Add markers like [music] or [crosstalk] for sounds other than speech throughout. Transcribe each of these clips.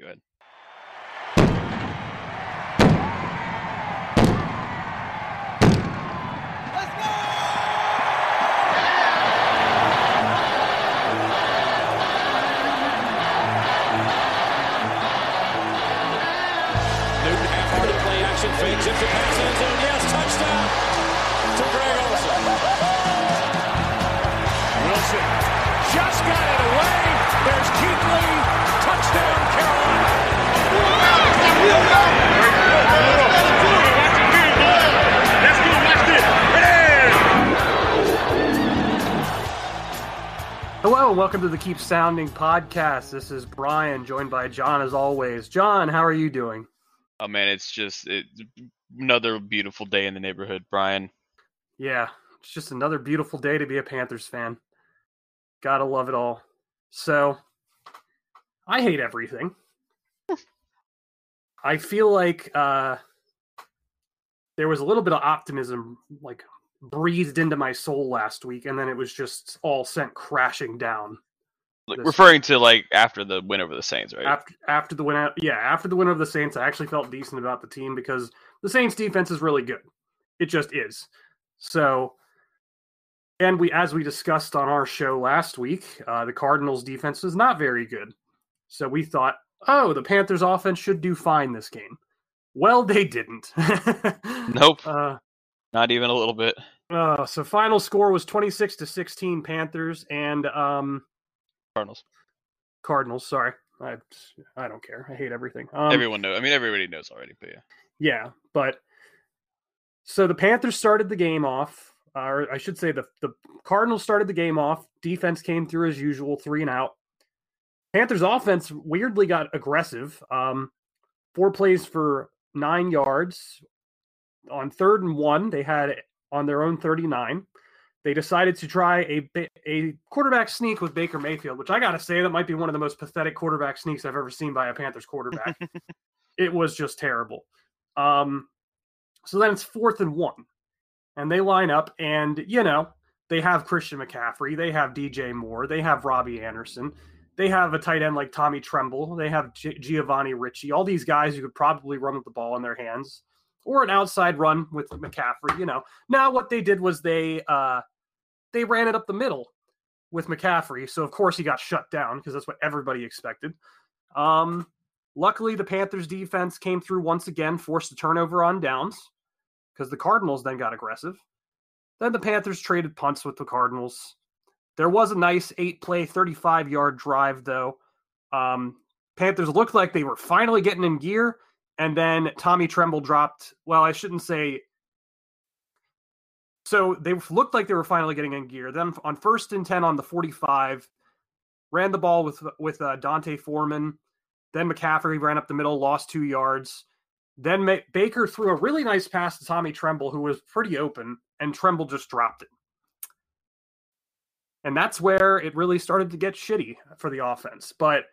go ahead. Hello, and welcome to the Keep Sounding podcast. This is Brian, joined by John as always. John, how are you doing? Oh man, it's just it, another beautiful day in the neighborhood, Brian. Yeah, it's just another beautiful day to be a Panthers fan. Gotta love it all. So, I hate everything. I feel like uh, there was a little bit of optimism, like breathed into my soul last week, and then it was just all sent crashing down. Like, referring to like after the win over the Saints, right? after after the win yeah after the win of the saints i actually felt decent about the team because the saints defense is really good it just is so and we as we discussed on our show last week uh, the cardinals defense is not very good so we thought oh the panthers offense should do fine this game well they didn't [laughs] Nope, uh, not even a little bit. uh, so final score was 26 to 16 panthers and um Cardinals. cardinals sorry i i don't care i hate everything um, Everyone knows. I mean, everybody knows already, but yeah. Yeah, but so the Panthers started the game off, or I should say the the Cardinals started the game off. Defense came through as usual, three and out. Panthers offense weirdly got aggressive. Um, four plays for nine yards. On third and one, they had on their own 39. They decided to try a a quarterback sneak with Baker Mayfield, which I got to say that might be one of the most pathetic quarterback sneaks I've ever seen by a Panthers quarterback. [laughs] it was just terrible. Um, so then it's fourth and one, and they line up, and you know they have Christian McCaffrey, they have DJ Moore, they have Robbie Anderson, they have a tight end like Tommy Tremble, they have G- Giovanni Ricci, all these guys who could probably run with the ball in their hands or an outside run with McCaffrey. You know, now what they did was they uh, they ran it up the middle with McCaffrey, so of course he got shut down because that's what everybody expected. Um, Luckily, the Panthers defense came through once again, forced a turnover on downs because the Cardinals then got aggressive. Then the Panthers traded punts with the Cardinals. There was a nice eight play, 35 yard drive, though. Um, Panthers looked like they were finally getting in gear. And then Tommy Tremble dropped, well, I shouldn't say. So they looked like they were finally getting in gear. Then on first and 10 on the 45, ran the ball with, with uh, D'Onta Foreman. Then McCaffrey ran up the middle, lost two yards. Then Ma- Baker threw a really nice pass to Tommy Tremble, who was pretty open, and Tremble just dropped it. And that's where it really started to get shitty for the offense. But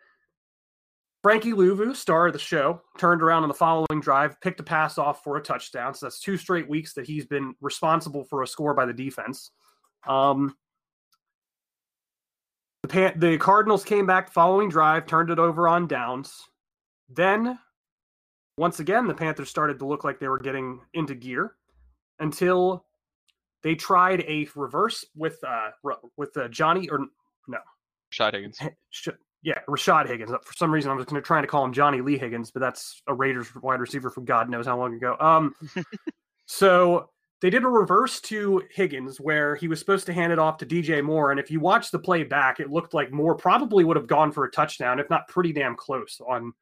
Frankie Luvu, star of the show, turned around on the following drive, picked a pass off for a touchdown. So that's two straight weeks that he's been responsible for a score by the defense. Um, the, the Cardinals came back following drive, turned it over on downs. Then, once again, the Panthers started to look like they were getting into gear until they tried a reverse with uh with uh, Johnny or no, Shot Higgins. Yeah, Rashard Higgins. For some reason, I was going to try to call him Johnny Lee Higgins, but that's a Raiders wide receiver from God knows how long ago. Um, [laughs] so they did a reverse to Higgins where he was supposed to hand it off to DJ Moore, and if you watch the play back, it looked like Moore probably would have gone for a touchdown, if not pretty damn close on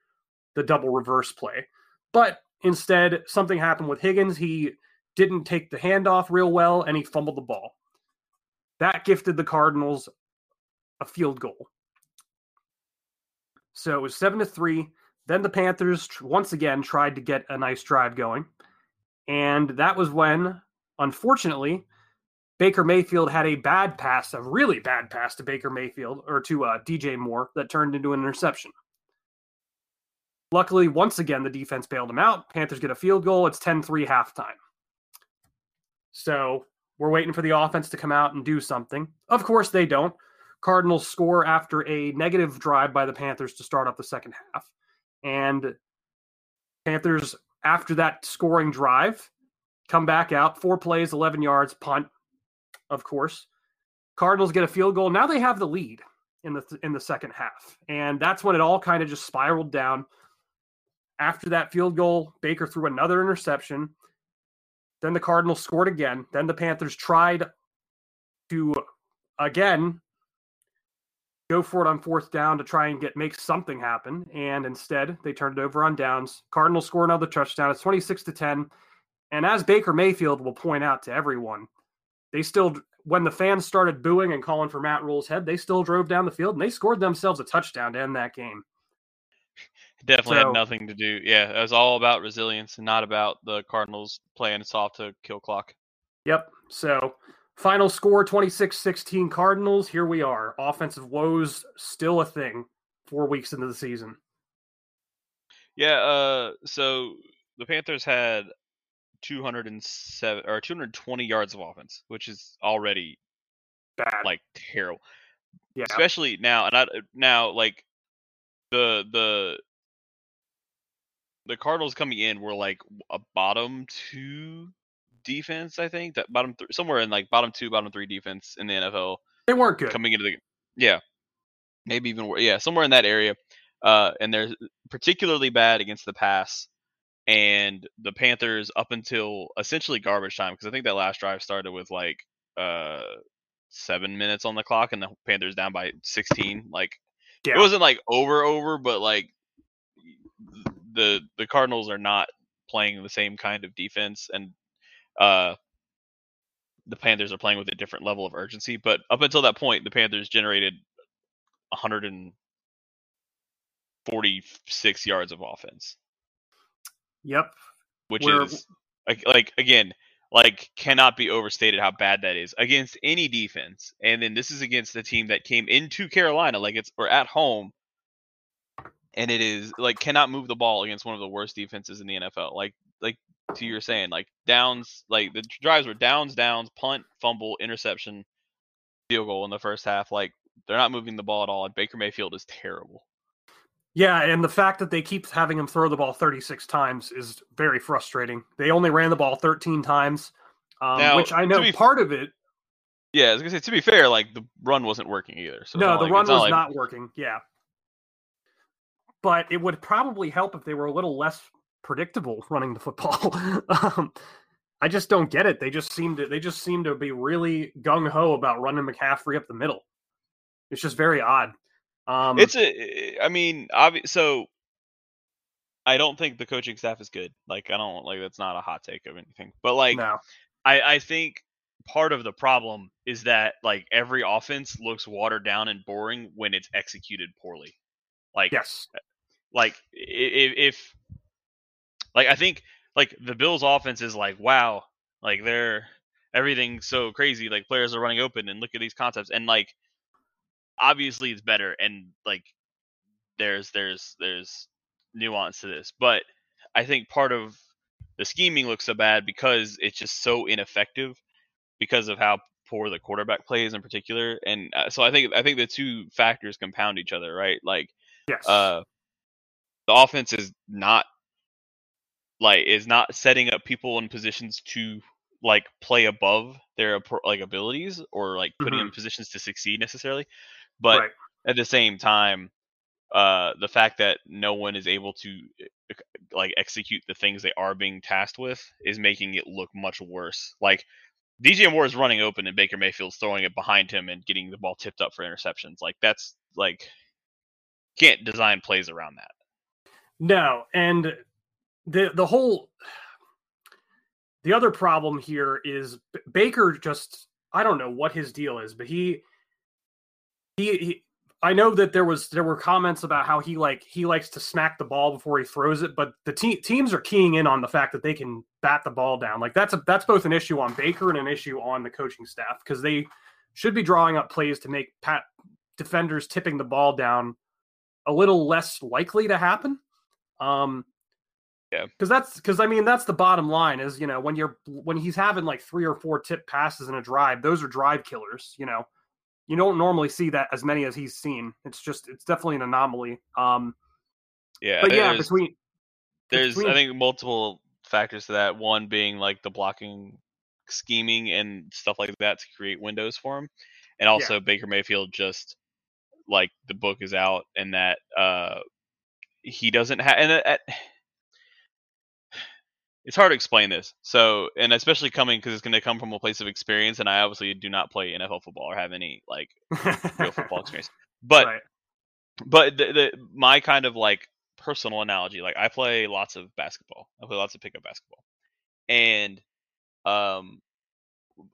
the double reverse play. But instead, something happened with Higgins. He didn't take the handoff real well, and he fumbled the ball. That gifted the Cardinals a field goal. So it was seven to three. Then the Panthers once again tried to get a nice drive going. And that was when, unfortunately, Baker Mayfield had a bad pass, a really bad pass to Baker Mayfield or to uh, DJ Moore that turned into an interception. Luckily, once again, the defense bailed him out. Panthers get a field goal. It's 10 3 halftime. So we're waiting for the offense to come out and do something. Of course, they don't. Cardinals score after a negative drive by the Panthers to start off the second half. And Panthers, after that scoring drive, come back out, four plays, 11 yards, punt, of course. Cardinals get a field goal. Now they have the lead in the in the second half. And that's when it all kind of just spiraled down. After that field goal, Baker threw another interception. Then the Cardinals scored again. Then the Panthers tried to again go for it on fourth down to try and get make something happen. And instead, they turned it over on downs. Cardinals score another touchdown. It's 26 to 10. And as Baker Mayfield will point out to everyone, they still when the fans started booing and calling for Matt Rhule's head, they still drove down the field and they scored themselves a touchdown to end that game. Definitely So- had nothing to do. Yeah, it was all about resilience and not about the Cardinals playing soft to kill clock. Yep. So final score 26 16 Cardinals. Here we are. Offensive woes still a thing four weeks into the season. Yeah, uh so the Panthers had 207 or 220 yards of offense, which is already Bad. like terrible. yeah. Especially now and I now like the the the Cardinals coming in were like a bottom 2 defense, I think. That bottom th- somewhere in like bottom 2, bottom 3 defense in the NFL. They weren't good. coming into the game. yeah maybe even yeah somewhere in that area uh and they're particularly bad against the pass and the panthers up until essentially garbage time because i think that last drive started with like uh seven minutes on the clock and the panthers down by 16 like Yeah. it wasn't like over over but like the the cardinals are not playing the same kind of defense and uh the Panthers are playing with a different level of urgency. But up until that point, the Panthers generated 146 yards of offense, Yep. which Where- is like, like again, like cannot be overstated how bad that is against any defense. And then this is against the team that came into Carolina, like it's or at home, and it is like cannot move the ball against one of the worst defenses in the NFL. Like like to you're saying, like downs, like the drives were downs, downs, punt, fumble, interception, field goal in the first half. Like they're not moving the ball at all, and Baker Mayfield is terrible. Yeah, and the fact that they keep having him throw the ball 36 times is very frustrating. They only ran the ball 13 times, um, Now, which I know be- part of it. Yeah, I was gonna say to be fair, like the run wasn't working either. So no, the like- run was like- not working. Yeah, but it would probably help if they were a little less predictable [laughs] running the football. [laughs] um, I just don't get it. They just seem to they just seem to be really gung ho about running McCaffrey up the middle. It's just very odd. Um, It's a. I mean, obvi- so I don't think the coaching staff is good. Like, I don't like that's not a hot take of anything, but like, no, I I think part of the problem is that like every offense looks watered down and boring when it's executed poorly. Like, yes, like if, if like I think like the Bills offense is like wow, like they're everything's so crazy, like players are running open and look at these concepts and like obviously it's better and like there's there's there's nuance to this, but I think part of the scheming looks so bad because it's just so ineffective because of how poor the quarterback plays in particular and uh, so I think I think the two factors compound each other, right? Like yes, uh the offense is not like is not setting up people in positions to like play above their like abilities or like putting them in positions to succeed necessarily but right. at the same time uh the fact that no one is able to uh, like execute the things they are being tasked with is making it look much worse. Like DJ Moore is running open and Baker Mayfield's throwing it behind him and getting the ball tipped up for interceptions. Like that's like can't design plays around that No, and the the whole the other problem here is Baker just I don't know what his deal is, but he he, he I know that there was there were comments about how he like he likes to smack the ball before he throws it, but the te- teams are keying in on the fact that they can bat the ball down. Like that's a that's both an issue on Baker and an issue on the coaching staff because they should be drawing up plays to make pat defenders tipping the ball down a little less likely to happen. Um, Yeah. because that's because I mean that's the bottom line is you know when you're when he's having like three or four tip passes in a drive, those are drive killers. You know, you don't normally see that as many as he's seen. It's just it's definitely an anomaly. Um, Yeah, But yeah, there's, between there's between- I think multiple factors to that. One being like the blocking scheming and stuff like that to create windows for him, and also Baker Mayfield just like the book is out and that uh he doesn't have and uh, it's hard to explain this. So, and especially coming because it's going to come from a place of experience, and I obviously do not play NFL football or have any like real football [laughs] experience. But Right. but the, the my kind of like personal analogy, like I play lots of basketball. I play lots of pickup basketball, and um,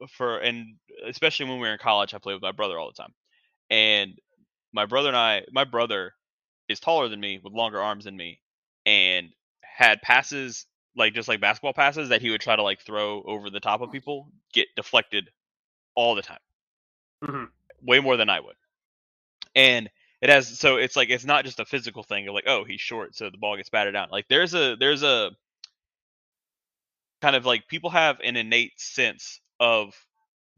for and especially when we were in college, I played with my brother all the time, and my brother and I, my brother is taller than me with longer arms than me, and had passes like just like basketball passes that he would try to like throw over the top of people get deflected all the time. Mm-hmm. way more than i would. And it has so it's like it's not just a physical thing of like oh he's short so the ball gets batted out. Like there's a there's a kind of like people have an innate sense of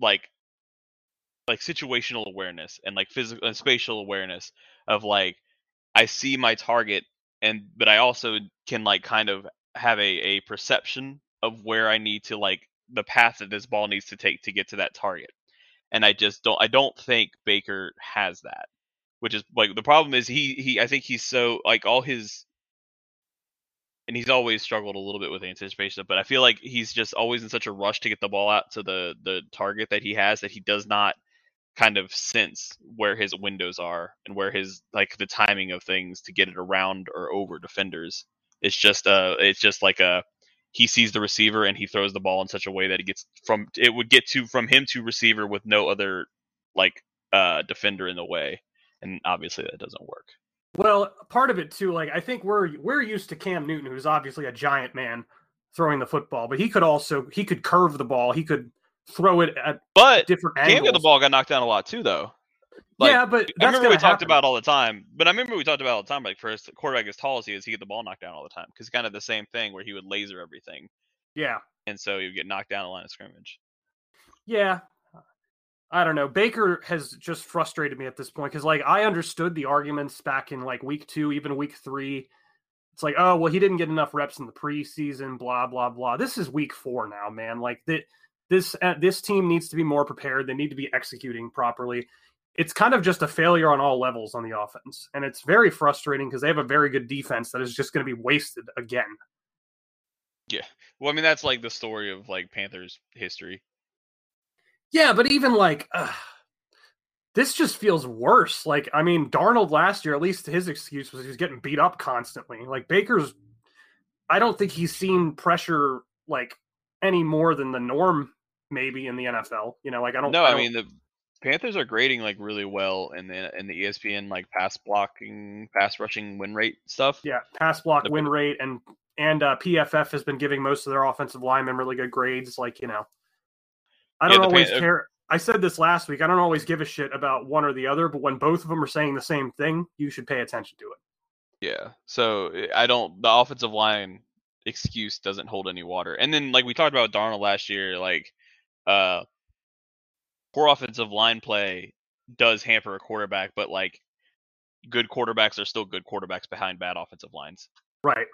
like like situational awareness and like physical and uh, spatial awareness of like I see my target and but I also can like kind of have a a perception of where I need to like the path that this ball needs to take to get to that target. And I just don't I don't think Baker has that. Which is like the problem is he he I think he's so like all his and he's always struggled a little bit with anticipation, but I feel like he's just always in such a rush to get the ball out to the the target that he has that he does not kind of sense where his windows are and where his like the timing of things to get it around or over defenders. It's just uh it's just like a he sees the receiver and he throws the ball in such a way that it gets from it would get to from him to receiver with no other like uh defender in the way. And obviously that doesn't work. Well, part of it too, like I think we're we're used to Cam Newton, who's obviously a giant man throwing the football, but he could also he could curve the ball, he could throw it at But different Cam angles. got the ball got knocked down a lot too though. Like, yeah, but I that's remember we talked about all the time, but I remember we talked about all the time. Like for a quarterback as tall as he is, he get the ball knocked down all the time because kind of the same thing where he would laser everything, Yeah, and so he would get knocked down the line of scrimmage. yeah. I don't know. Baker has just frustrated me at this point because, like, I understood the arguments back in like week two, even week three. It's like, oh well, he didn't get enough reps in the preseason. Blah blah blah. This is week four now, man. Like that. This uh, this team needs to be more prepared. They need to be executing properly. It's kind of just a failure on all levels on the offense, and it's very frustrating because they have a very good defense that is just going to be wasted again. Yeah, well, I mean that's like the story of like Panthers history. Yeah, but even like uh, this just feels worse. Like, I mean, Darnold last year, at least his excuse was he was getting beat up constantly. Like Baker's, I don't think he's seen pressure like any more than the norm maybe in the NFL. You know, like I don't. No, I, don't- mean the Panthers are grading like really well in the in the ESPN like pass blocking, pass rushing win rate stuff. yeah, pass block the- win rate and and uh, PFF has been giving most of their offensive linemen really good grades. Like you know, I don't the always Pan- care. I said this last week. I don't always give a shit about one or the other, but when both of them are saying the same thing, you should pay attention to it. Yeah. So eh, I don't. The offensive line excuse doesn't hold any water. And then like we talked about Darnold last year, like uh, poor offensive line play does hamper a quarterback, but like good quarterbacks are still good quarterbacks behind bad offensive lines. Right.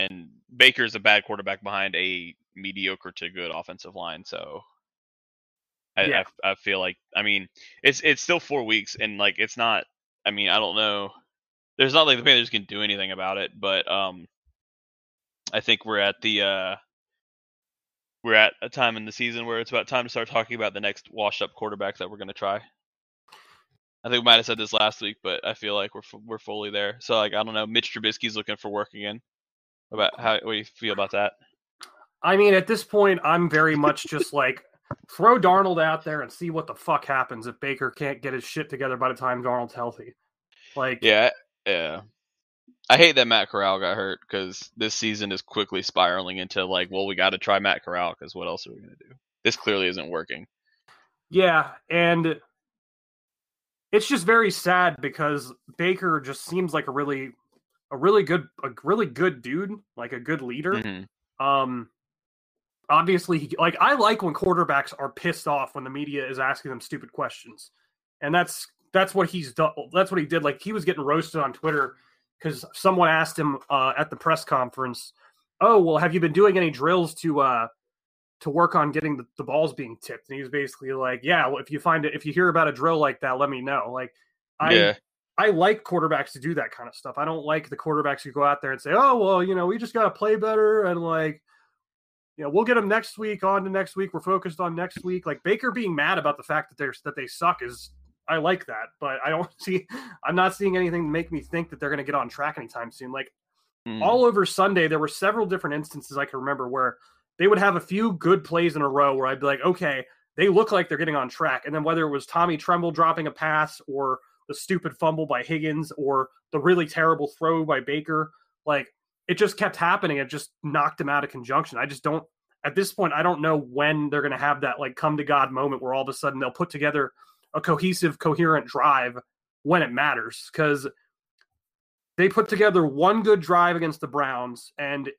And Baker is a bad quarterback behind a mediocre to good offensive line. So I, Yeah. I, I feel like I mean it's it's still four weeks and like it's not. I mean I don't know. There's not like the Panthers can do anything about it, but um, I think we're at the uh, we're at a time in the season where it's about time to start talking about the next washed up quarterback that we're going to try. I think we might have said this last week, but I feel like we're fu- we're fully there. So like I don't know, Mitch Trubisky's looking for work again. About how what do you feel about that? I mean, at this point, I'm very much just like throw Darnold out there and see what the fuck happens if Baker can't get his shit together by the time Darnold's healthy. Like, Yeah, yeah. I hate that Matt Corral got hurt because this season is quickly spiraling into like, well, we got to try Matt Corral because what else are we gonna do? This clearly isn't working. yeah, and it's just very sad because Baker just seems like a really, a really good, a really good dude, like a good leader. Mhm. Um, obviously, he, like I like when quarterbacks are pissed off when the media is asking them stupid questions, and that's that's what he's done. That's what he did. Like he was getting roasted on Twitter because someone asked him uh, at the press conference, "Oh, well, have you been doing any drills to uh, to work on getting the, the balls being tipped?" And he was basically like, "Yeah, well, if you find it, if you hear about a drill like that, let me know." Like, I yeah. I like quarterbacks to do that kind of stuff. I don't like the quarterbacks who go out there and say, "Oh, well, you know, we just got to play better," and like, you know, we'll get them next week. On to next week. We're focused on next week. Like Baker being mad about the fact that they're that they suck is I like that, but I don't [laughs] see. I'm not seeing anything to make me think that they're going to get on track anytime soon. Like Mm. all over Sunday, there were several different instances I can remember where they would have a few good plays in a row where I'd be like, okay, they look like they're getting on track. And then whether it was Tommy Tremble dropping a pass or the stupid fumble by Higgins or the really terrible throw by Baker, like it just kept happening. It just knocked them out of conjunction. I just don't, at this point, I don't know when they're going to have that like come to God moment where all of a sudden they'll put together a cohesive, coherent drive when it matters. Because they put together one good drive against the Browns and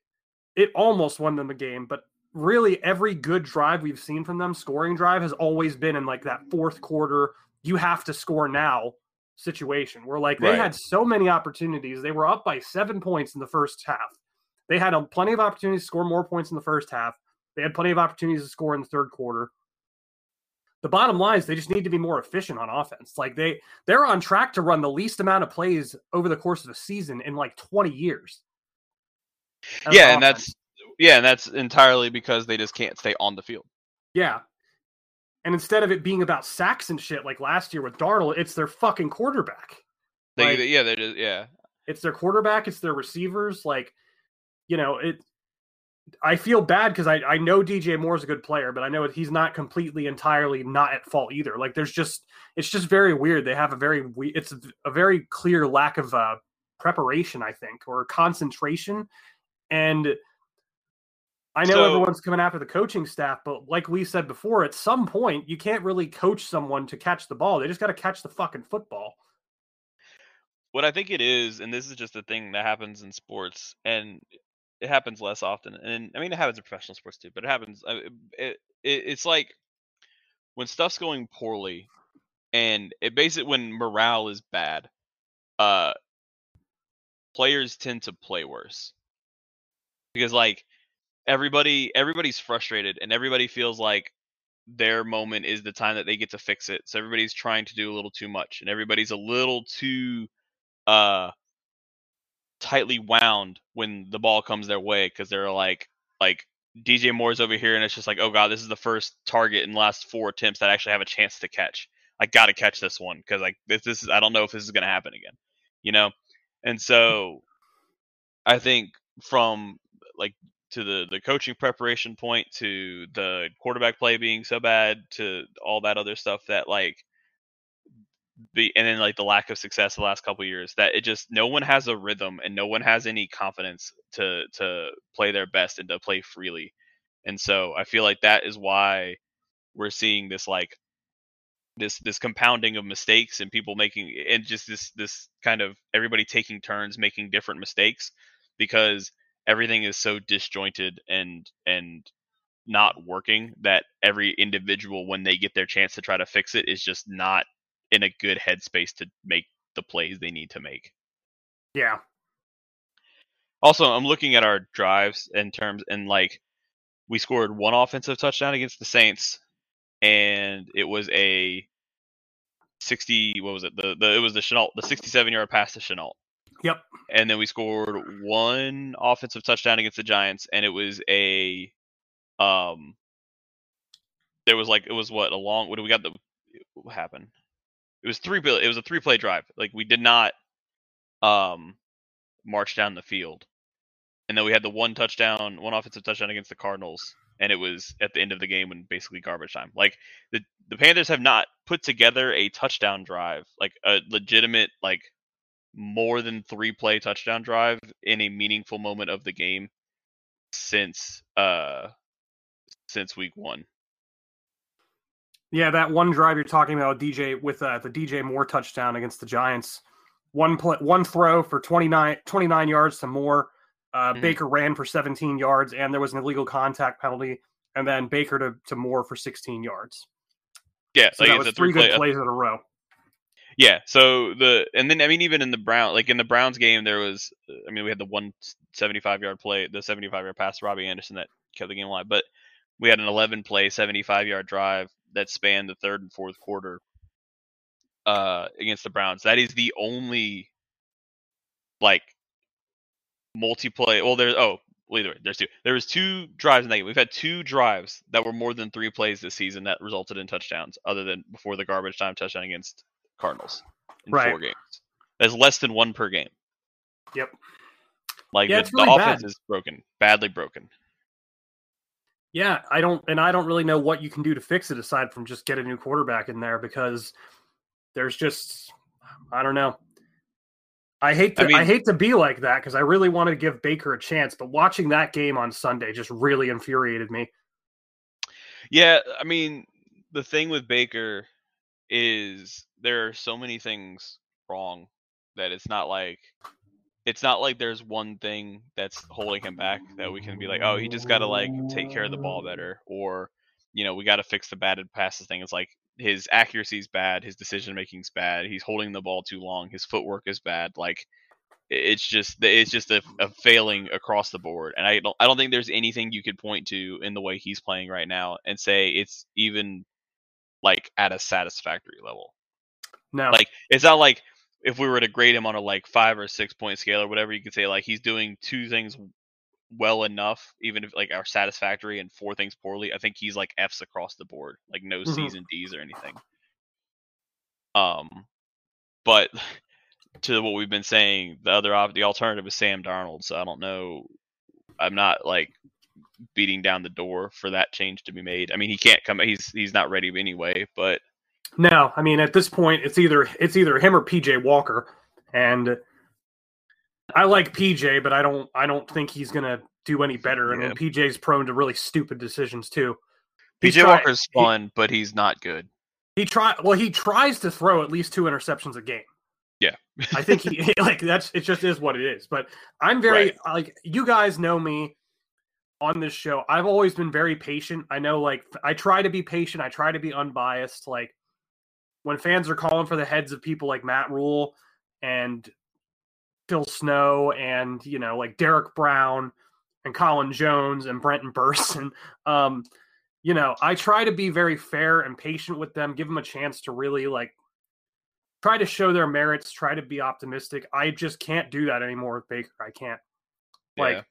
it almost won them the game. But really, every good drive we've seen from them, scoring drive, has always been in like that fourth quarter, you have to score now situation where like they Right. had so many opportunities. They were up by seven points in the first half. They had a, plenty of opportunities to score more points in the first half. They had plenty of opportunities to score in the third quarter. The bottom line is they just need to be more efficient on offense. Like they they're on track to run the least amount of plays over the course of a season in like 20 years. Yeah, an and that's yeah, and that's entirely because they just can't stay on the field. Yeah. And instead of it being about sacks and shit like last year with Darnold, it's their fucking quarterback. They, Like- yeah, they're just yeah. It's their quarterback, it's their receivers. Like, you know, it I feel bad because I, I know DJ Moore's a good player, but I know he's not completely entirely not at fault either. Like there's just it's just very weird. They have a very we- it's a very clear lack of uh preparation, I think, or concentration. And I know So- everyone's coming after the coaching staff, but like we said before, at some point you can't really coach someone to catch the ball. They just got to catch the fucking football. What I think it is, and this is just a thing that happens in sports, and it happens less often. And I mean, it happens in professional sports too, but it happens. It, it, it's like when stuff's going poorly, and it basically when morale is bad, uh, players tend to play worse because like everybody everybody's frustrated and everybody feels like their moment is the time that they get to fix it so everybody's trying to do a little too much and everybody's a little too uh tightly wound when the ball comes their way because they're like like DJ Moore's over here and it's just like oh god this is the first target in the last four attempts that I actually have a chance to catch. I got to catch this one because like this, this is I don't know if this is going to happen again you know? And mm. so I think from like to the the coaching preparation point to the quarterback play being so bad to all that other stuff that like and then like the lack of success the last couple years that it just no one has a rhythm and no one has any confidence to to play their best and to play freely. And so i feel like that is why we're seeing this like this this compounding of mistakes and people making and just this this kind of everybody taking turns making different mistakes because everything is so disjointed and and not working that every individual when they get their chance to try to fix it is just not in a good headspace to make the plays they need to make. Yeah. Also, I'm looking at our drives in terms and like we scored one offensive touchdown against the Saints and it was a 60 what was it? The, the it was the Shenault the 67 yard pass to Shenault. Yep. And then we scored one offensive touchdown against the Giants and it was a um there was like it was what a long what do we got the what happened? It was three it was a three play drive. Like we did not um march down the field. And then we had the one touchdown, one offensive touchdown against the Cardinals, and it was at the end of the game when basically garbage time. Like the the Panthers have not put together a touchdown drive, like a legitimate like more than three play touchdown drive in a meaningful moment of the game since uh since week one. Yeah, that one drive you're talking about, DJ, with uh, the DJ Moore touchdown against the Giants. One play, one throw for 29, 29 yards to Moore. Uh, Mhm. Baker ran for 17 yards, and there was an illegal contact penalty. And then Baker to, to Moore for 16 yards. Yeah, So like that was three three play. good plays in a row. Yeah. So the and then I mean even in the Brown like in the Browns game there was I mean we had the one 75 yard play the 75 yard pass to Robbie Anderson that kept the game alive, but we had an 11 play 75 yard drive that spanned the third and fourth quarter uh against the Browns. That is the only like multiplayer. Well, there's oh, well, either way, there's two. There was two drives in that game. We've had two drives that were more than three plays this season that resulted in touchdowns, other than before the garbage time touchdown against Cardinals in Right. four games. That's less than one per game. Yep. Like Yeah, the, it's the offense bad. is broken, badly broken. Yeah, I don't, and I don't really know what you can do to fix it aside from just get a new quarterback in there because there's just, I don't know. I hate to, I I, hate to be like that because I really wanted to give Baker a chance, but watching that game on Sunday just really infuriated me. Yeah, I mean, the thing with Baker is there are so many things wrong that it's not like it's not like there's one thing that's holding him back that we can be like, oh, he just got to like take care of the ball better, or you know, we got to fix the batted passes thing. It's like his accuracy's bad, his decision making's bad, he's holding the ball too long, his footwork is bad. Like it's just it's just a, a failing across the board, and I don't I don't think there's anything you could point to in the way he's playing right now and say it's even like at a satisfactory level. No, Like it's not like if we were to grade him on a like five or six point scale or whatever, you could say like he's doing two things well enough, even if like are satisfactory, and four things poorly. I think he's like F's across the board, like no Mhm. C's and D's or anything. Um, but [laughs] to what we've been saying, the other op- the alternative is Sam Darnold. So I don't know. I'm not like beating down the door for that change to be made. I mean, he can't come. He's he's not ready anyway. But no. I mean, at this point, it's either it's either him or PJ Walker, and I like PJ, but I don't I don't think he's gonna do any better. I mean, Yeah. PJ's prone to really stupid decisions too. He's PJ try- Walker's he- fun, but he's not good. He try well. He tries to throw at least two interceptions a game. Yeah. I think he [laughs] like that's it. Just is what it is. But I'm very like you guys know me on this show. I've always been very patient. I know like I try to be patient. I try to be unbiased. Like when fans are calling for the heads of people like Matt Rhule and Phil Snow and you know like Derek Brown and Colin Jones and Brenton Burson. [laughs] Um, you know, I try to be very fair and patient with them, give them a chance to really like try to show their merits, try to be optimistic. I just can't do that anymore with Baker. I can't. Like Yeah.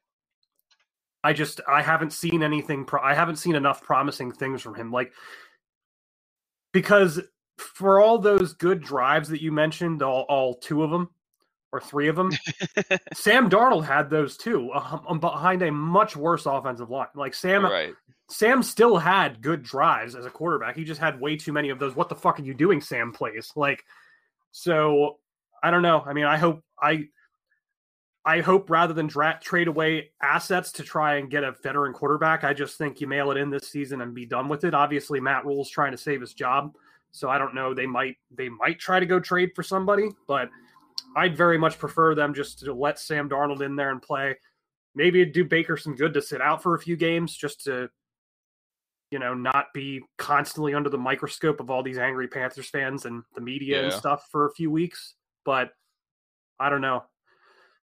I just I haven't seen anything pro- I haven't seen enough promising things from him. Like because for all those good drives that you mentioned, all, all two of them or three of them, [laughs] Sam Darnold had those too, uh, um, behind a much worse offensive line. Like Sam, right. Sam still had good drives as a quarterback. He just had way too many of those. What the fuck are you doing, Sam? Plays like, so I don't know. I mean, I hope I, I hope rather than dra- trade away assets to try and get a veteran quarterback, I just think you mail it in this season and be done with it. Obviously, Matt Rhule's trying to save his job, so I don't know. They might they might try to go trade for somebody, but I'd very much prefer them just to let Sam Darnold in there and play. Maybe it'd do Baker some good to sit out for a few games just to you know, not be constantly under the microscope of all these angry Panthers fans and the media and stuff for a few weeks. But I don't know.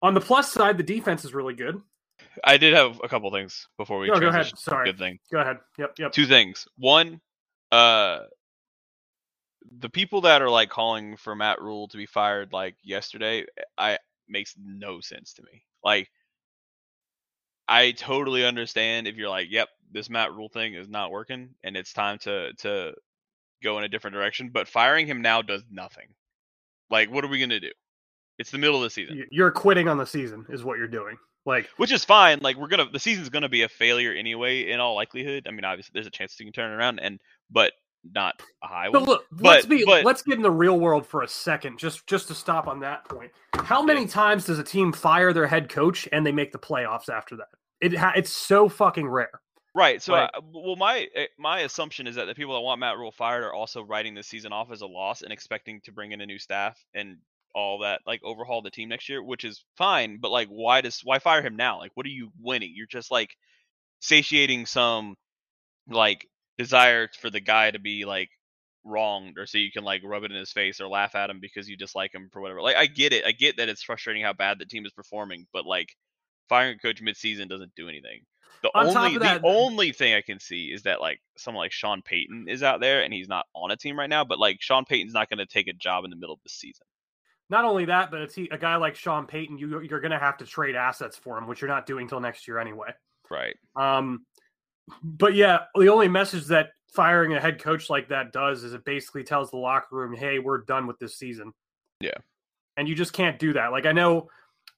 On the plus side, the defense is really good. I did have a couple things before we No, go ahead. Sorry. Good thing. Go ahead. Yep, yep. Two things. One, uh, the people that are like calling for Matt Rhule to be fired like yesterday, I makes no sense to me. Like, I totally understand if you're like, "Yep, this Matt Rhule thing is not working, and it's time to to go in a different direction." But firing him now does nothing. Like, what are we gonna do? It's the middle of the season. You're quitting on the season, is what you're doing. Like, which is fine. Like we're gonna, the season's gonna be a failure anyway, in all likelihood. I mean, obviously, there's a chance you can turn it around, and but not a high but look, let's be but- let's get in the real world for a second, just just to stop on that point. How many Yeah. times does a team fire their head coach and they make the playoffs after that? It ha- it's so fucking rare. Right. So, Like- uh, well, my uh, my assumption is that the people that want Matt Rhule fired are also writing this season off as a loss and expecting to bring in a new staff and all that, like overhaul the team next year, which is fine. But like, why does why fire him now? Like, what are you winning? You're just like satiating some like desire for the guy to be like wronged or so you can like rub it in his face or laugh at him because you dislike him for whatever. Like I get it. I get that it's frustrating how bad the team is performing, but like firing a coach midseason doesn't do anything. The On only that- the only thing I can see is that like someone like Sean Payton is out there and he's not on a team right now, but like Sean Payton's not going to take a job in the middle of the season. Not only that, but it's a guy like Sean Payton. You you're going to have to trade assets for him, which you're not doing till next year anyway. Right. Um, but yeah, the only message that firing a head coach like that does is it basically tells the locker room, "Hey, we're done with this season." Yeah. and you just can't do that. Like I know,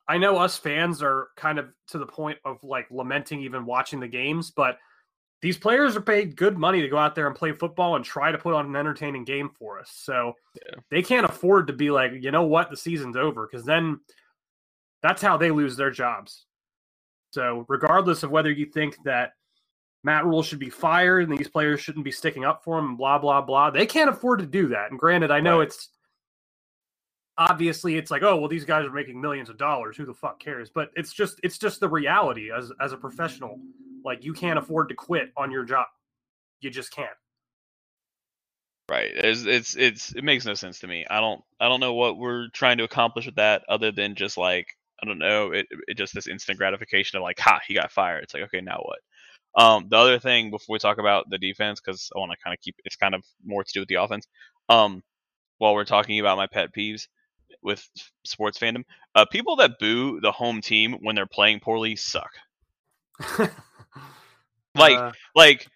I know us fans are kind of to the point of like lamenting even watching the games, but these players are paid good money to go out there and play football and try to put on an entertaining game for us. So Yeah. they can't afford to be like, you know what, the season's over because then that's how they lose their jobs. So regardless of whether you think that Matt Rhule should be fired and these players shouldn't be sticking up for him and blah blah blah, they can't afford to do that. And granted, I know Right. it's obviously it's like, oh well, these guys are making millions of dollars. Who the fuck cares? But it's just it's just the reality as as a professional. Like you can't afford to quit on your job. You just can't. Right. It's, it's it's it makes no sense to me. I don't I don't know what we're trying to accomplish with that other than just like I don't know, it it just this instant gratification of like, ha, he got fired. It's like, okay, now what? Um, the other thing before we talk about the defense, because I want to kind of keep it's kind of more to do with the offense. Um, while we're talking about my pet peeves with sports fandom, uh, people that boo the home team when they're playing poorly suck. [laughs] Like Uh, like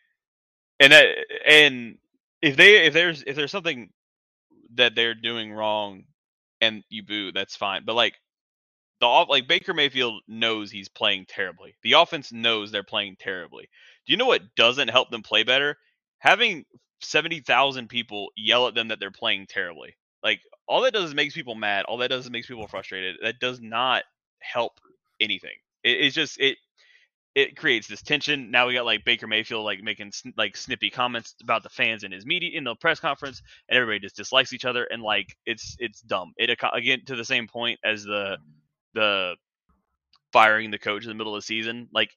and that and if they if there's if there's something that they're doing wrong and you boo that's fine but like the like Baker Mayfield knows he's playing terribly. The offense knows they're playing terribly. Do you know what doesn't help them play better? Having 70,000 people yell at them that they're playing terribly. Like all that does is makes people mad. All that does is makes people frustrated. That does not help anything. It, it's just it it creates this tension. Now we got like Baker Mayfield like making like snippy comments about the fans in his media in the press conference, and everybody just dislikes each other, and like it's it's dumb. It again to the same point as the the firing the coach in the middle of the season. Like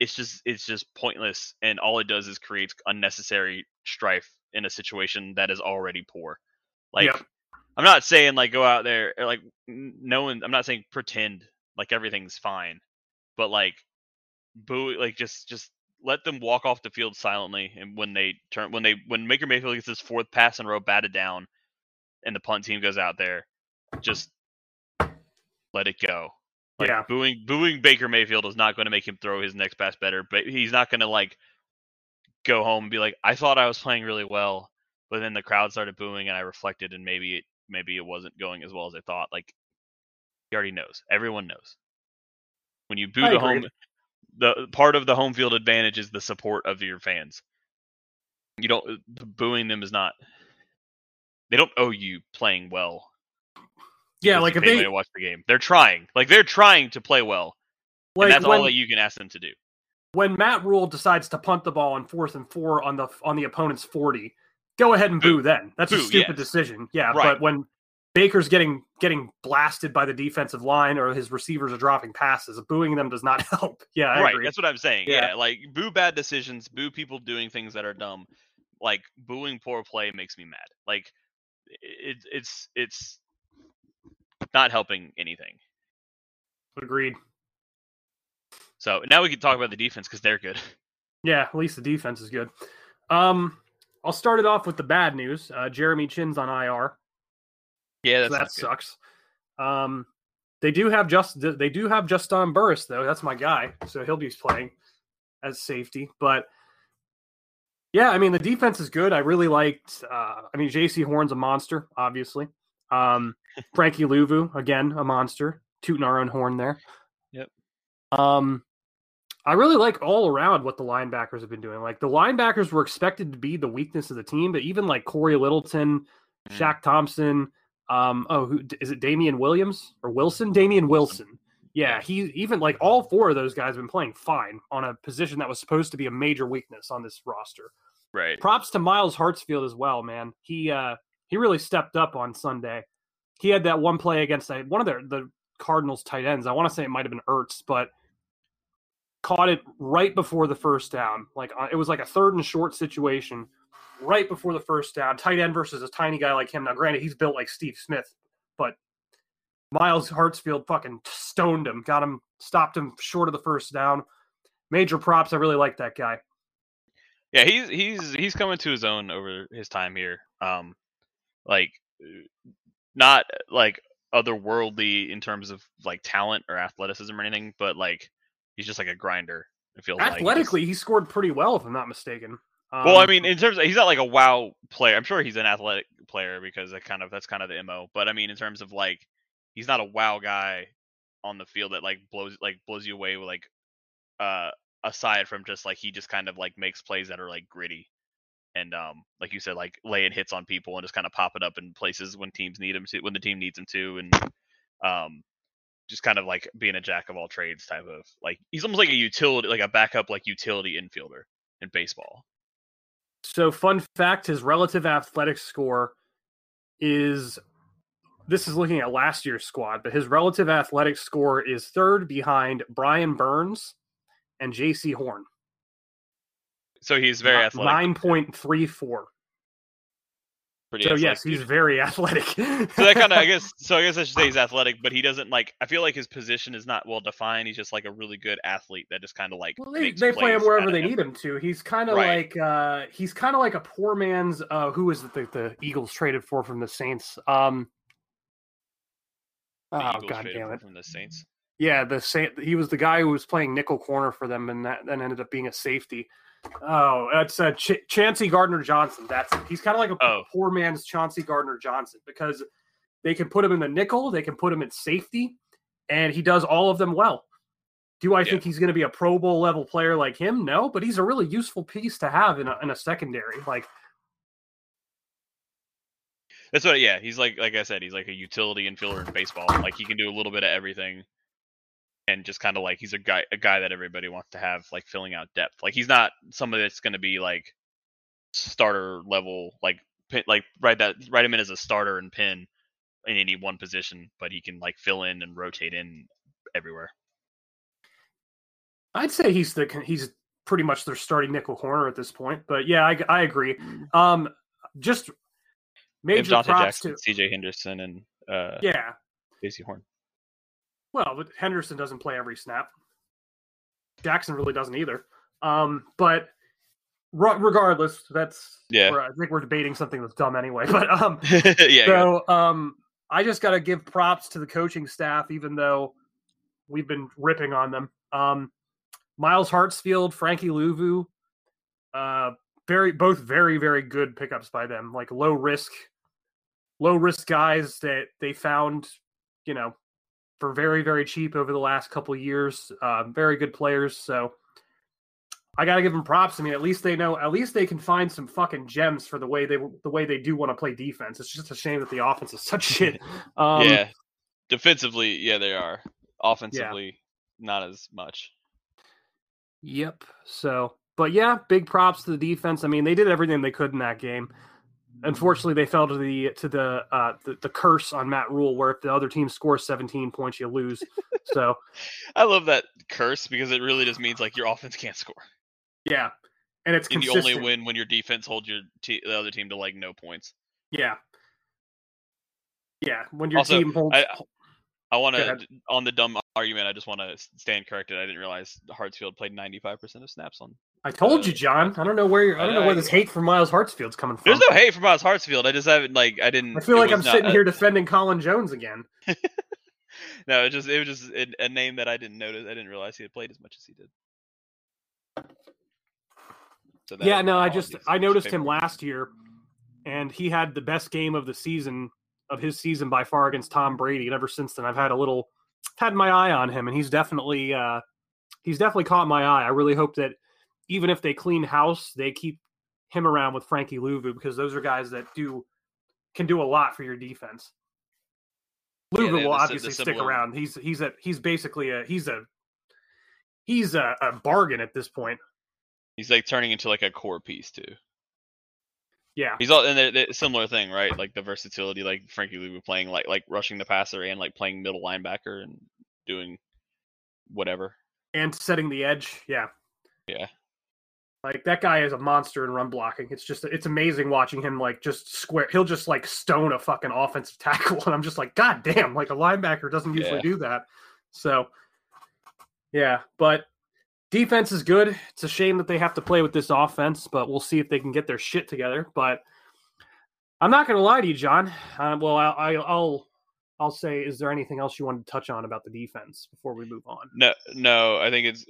it's just it's just pointless, and all it does is creates unnecessary strife in a situation that is already poor. Like. I'm not saying like go out there or, like no one. I'm not saying pretend like everything's fine, but like boo like just just let them walk off the field silently and when they turn when they when Maker Mayfield gets his fourth pass in a row batted down and the punt team goes out there, just let it go. Like Yeah. booing booing Baker Mayfield is not going to make him throw his next pass better, but he's not going to like go home and be like, I thought I was playing really well, but then the crowd started booing and I reflected and maybe it maybe it wasn't going as well as I thought. Like he already knows. Everyone knows. When you boo I the agree. home the part of the home field advantage is the support of your fans. You don't uh, booing them is not. They don't owe you playing well. Yeah, like if they to watch the game, they're trying. Like they're trying to play well, like and that's when, all that you can ask them to do. when Matt Rhule decides to punt the ball on fourth and four on the on the opponent's forty, go ahead and boo, Boo. then. That's a stupid yes. decision. Yeah, Right. but when Baker's getting getting blasted by the defensive line or his receivers are dropping passes, booing them does not [laughs] help. Yeah, I right, agree. that's what I'm saying. Yeah. Yeah. like boo bad decisions, boo people doing things that are dumb. Like booing poor play makes me mad. Like it, it's it's not helping anything. Agreed. So now we can talk about the defense because they're good. [laughs] Yeah, at least the defense is good. Um, I'll start it off with the bad news. Uh, Jeremy Chinn's on IR. Yeah, so that sucks. Um, they do have just they do have Juston Burris though. That's my guy, so he'll be playing as safety. But yeah, I mean the defense is good. I really liked. Uh, I mean Jaycee Horn's a monster, obviously. Um, Frankie Luvu again a monster, tooting our own horn there. Yep. Um, I really like all around what the linebackers have been doing. Like the linebackers were expected to be the weakness of the team, but even like Cory Littleton, Mm. Shaq Thompson, um, oh, who is it? Damian Williams or Wilson? Damien Wilson. Yeah, he even like all four of those guys have been playing fine on a position that was supposed to be a major weakness on this roster. Right. Props to Myles Hartsfield as well, man. He uh he really stepped up on Sunday. He had that one play against uh, one of their the Cardinals tight ends. I want to say it might have been Ertz, but caught it right before the first down. Like uh, it was like a third and short situation. right before the first down. Tight end versus a tiny guy like him. Now, granted, he's built like Steve Smith, but Myles Hartsfield fucking stoned him, got him, stopped him short of the first down. Major props. I really like that guy. Yeah, he's he's he's coming to his own over his time here. Um, like not like otherworldly in terms of like talent or athleticism or anything, but like he's just like a grinder. It feels athletically, like. he scored pretty well, if I'm not mistaken. Um, well, I Um, mean, in terms of he's not like a wow player. I'm sure he's an athletic player because that kind of that's kind of the mo. But I mean, in terms of like, he's not a wow guy on the field that like blows like blows you away with like, uh, aside from just like he just kind of like makes plays that are like gritty, and um, like you said, like laying hits on people and just kind of popping up in places when teams need him to, when the team needs him to, and um, just kind of like being a jack of all trades type of like he's almost like a utility, like a backup like utility infielder in baseball. So, fun fact: his relative athletic score is. This is looking at last year's squad, but his relative athletic score is third behind Brian Burns and Jaycee Horn. So he's very athletic. Nine point three four. pretty So yes, he's very [laughs] athletic. so that kind of I [laughs] guess so I guess I should say he's athletic, but he doesn't like I feel like his position is not well defined. He's just like a really good athlete that just kind of like Well, they, they play him wherever they of need him to. He's kind of Right. like uh, he's kind of like a poor man's. Uh, who is it the Eagles traded for from the Saints? Um, The oh Eagles god damn it! from the Saints. Yeah, the Saint. He was the guy who was playing nickel corner for them, and that then ended up being a safety. Oh, that's uh, Ch- Chauncey Gardner Johnson. That's it. He's kind of like a Oh. poor man's Chauncey Gardner Johnson because they can put him in the nickel, they can put him in safety, and he does all of them well. Do I Yeah. think he's going to be a Pro Bowl level player like him? No, but he's a really useful piece to have in a, in a secondary. Like, That's what yeah, he's like like I said, he's like a utility infielder in baseball. Like he can do a little bit of everything. And just kind of like he's a guy a guy that everybody wants to have like filling out depth. Like he's not somebody that's going to be like starter level like pin, like write that write him in as a starter and pin in any one position, but he can like fill in and rotate in everywhere. I'd say he's the he's pretty much their starting nickel corner at this point. But yeah, I, I agree. Um, just major props Jackson, to C.J. Henderson, and uh, yeah. Jaycee Horn. Well, but Henderson doesn't play every snap. Jackson really doesn't either. Um, but regardless, that's Yeah. I think we're debating something that's dumb anyway. [laughs] But um, [laughs] yeah, so um, I just got to give props to the coaching staff, even though we've been ripping on them. Um, Myles Hartsfield, Frankie Luvu, uh, very both very very good pickups by them. Like low risk, low risk guys that they found, you know, for very very cheap over the last couple years. Uh, very good players. So. I gotta give them props. I mean, at least they know. At least they can find some fucking gems for the way they the way they do want to play defense. It's just a shame that the offense is such [laughs] shit. Um, yeah. Defensively, yeah, they are. Offensively, not as much. Yep. So, but yeah, big props to the defense. I mean, they did everything they could in that game. Unfortunately, they fell to the to the uh the, the curse on Matt Rhule, where if the other team scores 17 points, you lose. [laughs] so I love that curse because it really just means like your offense can't score, yeah, and it's and you only win when your defense holds your te- the other team to like no points. Yeah. Yeah, when your Also, team holds. I I want to on the dumb argument. I just want to stand corrected. I didn't realize Hartsfield played 95% of snaps on. I told uh, you, John. I don't know where you're. I don't know where this hate for Myles Hartsfield's coming from. There's no hate for Myles Hartsfield. I just haven't like I didn't. I feel like I'm not- sitting uh, here defending Colin Jones again. [laughs] No, it just it was just a, a name that I didn't notice. I didn't realize he had played as much as he did. So that yeah, no, I just. I noticed him last year, and he had the best game of the season of his season by far against Tom Brady. And ever since then, I've had a little had my eye on him, and he's definitely uh, he's definitely caught my eye. I really hope that even if they clean house, they keep him around with Frankie Luvu because those are guys that do can do a lot for your defense. Yeah, Luvu have will obviously stick around. He's he's a he's basically a he's a he's a, a bargain at this point. He's like turning into like a core piece too. Yeah. He's all and they're, they're- similar thing, right? Like the versatility, like Frankie Luvu playing like like rushing the passer and like playing middle linebacker and doing whatever. and setting the edge. Yeah. Yeah. Like that guy is a monster in run blocking. It's just it's amazing watching him like just square. He'll just like stone a fucking offensive tackle, [laughs] and I'm just like, God damn! Like a linebacker doesn't usually Yeah. do that. So, yeah, but defense is good. It's a shame that they have to play with this offense, but we'll see if they can get their shit together. But I'm not going to lie to you, John. Uh, well, I, I, I'll I'll say, is there anything else you wanted to touch on about the defense before we move on? No, no, I think it's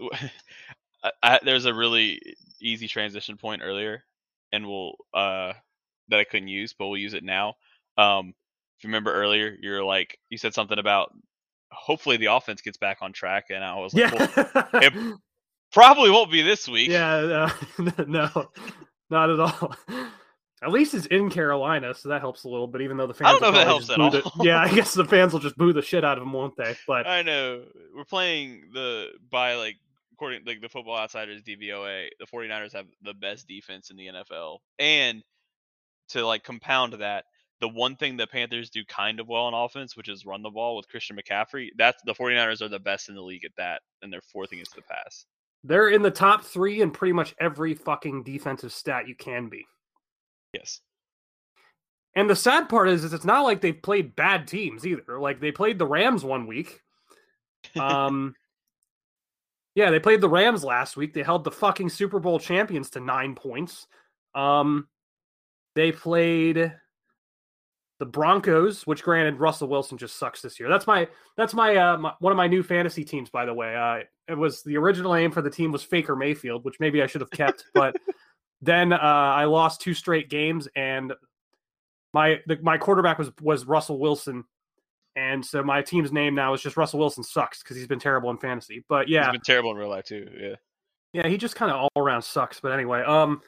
[laughs] I, I, there's a really easy transition point earlier, and we'll uh that I couldn't use, but we'll use it now. Um, if you remember earlier, you're like you said something about hopefully the offense gets back on track, and I was like, Yeah. well, it [laughs] probably won't be this week. yeah, uh, [laughs] no, not at all. At least it's in Carolina, so that helps a little bit. Even though the fans, I don't know if that helps at all. yeah, I guess the fans will just boo the shit out of them, won't they? But I know we're playing the by like according like the Football Outsiders DVOA, the 49ers have the best defense in the NFL. And to like compound that, the one thing the Panthers do kind of well on offense, which is run the ball with Christian McCaffrey, that's the 49ers are the best in the league at that, and they're fourth against the pass. they're in the top three in pretty much every fucking defensive stat you can be. Yes. And the sad part is, is it's not like they've played bad teams either. Like they played the Rams one week. [laughs] Um, yeah, they played the Rams last week. They held the fucking Super Bowl champions to nine points. Um, they played the Broncos, which granted Russell Wilson just sucks this year. That's my that's my, uh, my one of my new fantasy teams, by the way. Uh, it was the original aim for the team was Faker Mayfield, which maybe I should have kept, [laughs] but then uh, I lost two straight games, and my the, my quarterback was was Russell Wilson, and so my team's name now is just Russell Wilson sucks because he's been terrible in fantasy. But yeah, He's been terrible in real life too. Yeah. yeah, he just kind of all around sucks. But anyway, um,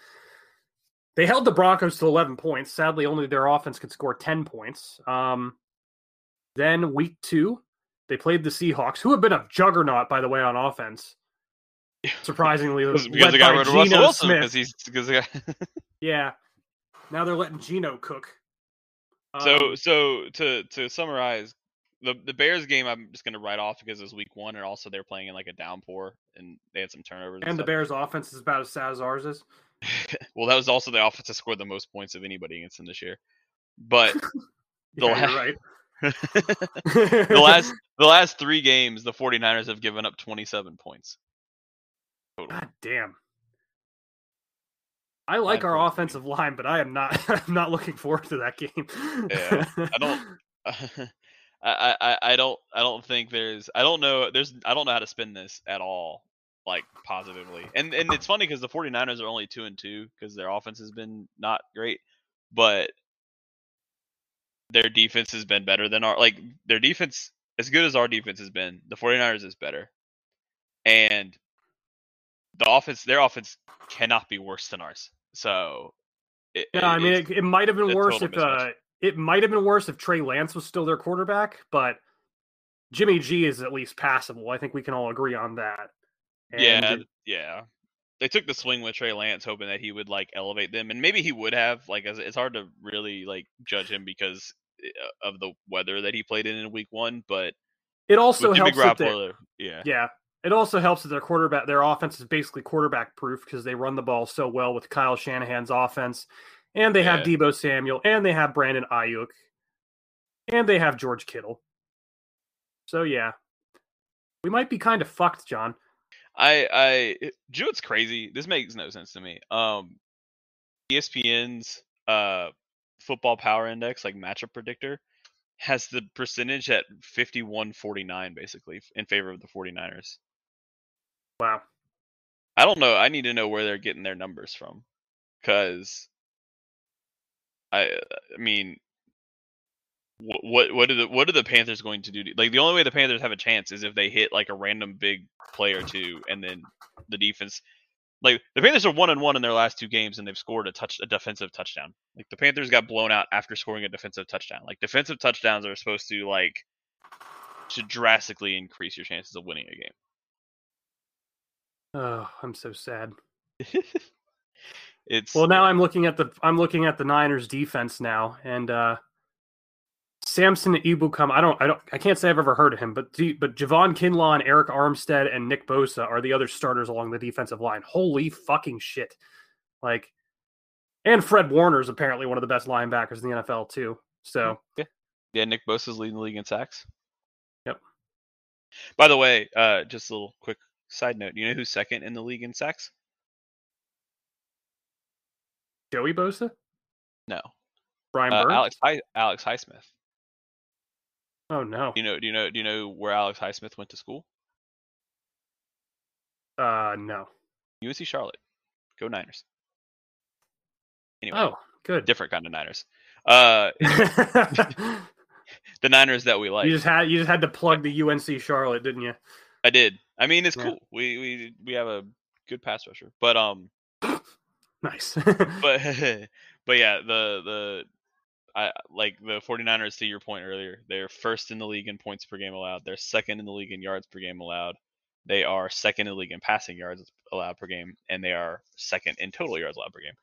they held the Broncos to 11 points. Sadly, only their offense could score 10 points. Um, then week two, they played the Seahawks, who have been a juggernaut, by the way, on offense. [laughs] Surprisingly, Because led they got rid of Russell Wilson because he's because they got [laughs] Yeah, now they're letting Geno cook. So Um, so to to summarize, the the Bears game I'm just gonna write off because it was week one and also they're playing in like a downpour and they had some turnovers. and the stuff. Bears' offense is about as sad as ours is. [laughs] well, that was also the offense that scored the most points of anybody against them this year. But [laughs] The Yeah, la- you're right. [laughs] the last the last three games, the 49ers have given up 27 points. total. God damn. I like Nine our offensive line, but I am not. [laughs] I'm not looking forward to that game. Yeah, I [laughs] don't. [laughs] I, I I don't I don't think there's I don't know there's I don't know how to spin this at all like positively and and it's funny because the 49ers are only two and two because their offense has been not great but their defense has been better than our like their defense as good as our defense has been the 49ers is better and the offense their offense cannot be worse than ours so it, Yeah, I mean, it, it might have been worse if uh, it might have been worse if Trey Lance was still their quarterback, but Jimmy G is at least passable. I think we can all agree on that. And yeah, it- yeah. They took the swing with Trey Lance, hoping that he would like elevate them, and maybe he would have. Like, it's hard to really like judge him because uh, of the weather that he played in in Week One. But it also helps that yeah, Yeah. It also helps that their quarterback, their offense is basically quarterback proof because they run the ball so well with Kyle Shanahan's offense. And they have Deebo Samuel and they have Brandon Aiyuk and they have George Kittle. So, yeah, we might be kind of fucked, John. I, I, do you know crazy? This makes no sense to me. Um, ESPN's uh football power index, like matchup predictor, has the percentage at fifty one forty nine, basically in favor of the 49ers. Wow. I don't know. I need to know where they're getting their numbers from, because I, uh, I mean, what what what are the what are the Panthers going to do? To, like the only way the Panthers have a chance is if they hit like a random big play or two, and then the defense. Like the Panthers are one and one in their last two games, and they've scored a touch a defensive touchdown. Like the Panthers got blown out after scoring a defensive touchdown. Like defensive touchdowns are supposed to like to drastically increase your chances of winning a game. Oh, I'm so sad. [laughs] it's Well, now I'm looking at the I'm looking at the Niners defense now, and uh Samson Ebukam. I don't, I don't, I can't say I've ever heard of him, but but Javon Kinlaw, and Arik Armstead, and Nick Bosa are the other starters along the defensive line. Holy fucking shit! Like, and Fred Warner is apparently one of the best linebackers in the NFL too. So yeah, yeah. Nick Bosa's leading the league in sacks. Yep. By the way, uh, just a little quick side note. You know who's second in the league in sacks? Joey Bosa. No. Brian Uh, Alex Hi- Alex Highsmith. oh no. Do you know? Do you know? Do you know where Alex Highsmith went to school? Uh, no. UNC Charlotte. Go Niners. Anyway, Oh, good. different kind of Niners. Uh, [laughs] [laughs] the Niners that we like. You just had you just had to plug the UNC Charlotte, didn't you? I did. I mean, it's Yeah. cool. We we we have a good pass rusher, but um, [laughs] Nice. [laughs] but [laughs] but yeah, the the I like the 49ers to your point earlier. They're first in the league in points per game allowed. They're second in the league in yards per game allowed. They are second in the league in passing yards allowed per game, and they are second in total yards allowed per game.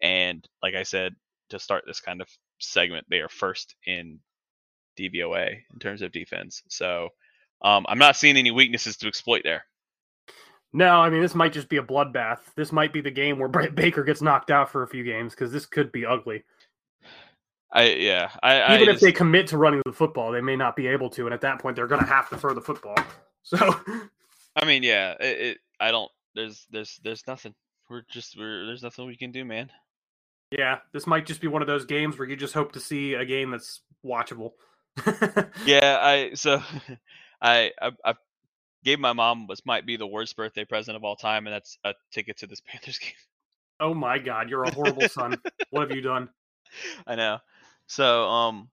And like I said, to start this kind of segment, they are first in DVOA in terms of defense. So um, I'm not seeing any weaknesses to exploit there. no, I mean this might just be a bloodbath. This might be the game where [laughs] Brett Baker gets knocked out for a few games because this could be ugly. I yeah, I Even I if they commit to running the football, they may not be able to, and at that point, they're going to have to throw the football. [laughs] So, I mean, yeah, it, it. I don't. There's, there's, there's nothing. We're just, we're. There's nothing we can do, man. yeah, this might just be one of those games where you just hope to see a game that's watchable. [laughs] Yeah, I. So, I, I, I gave my mom what might be the worst birthday present of all time, and that's a ticket to this [laughs] Panthers game. Oh my God, you're a horrible son. What have you done? [laughs] I know. So, um,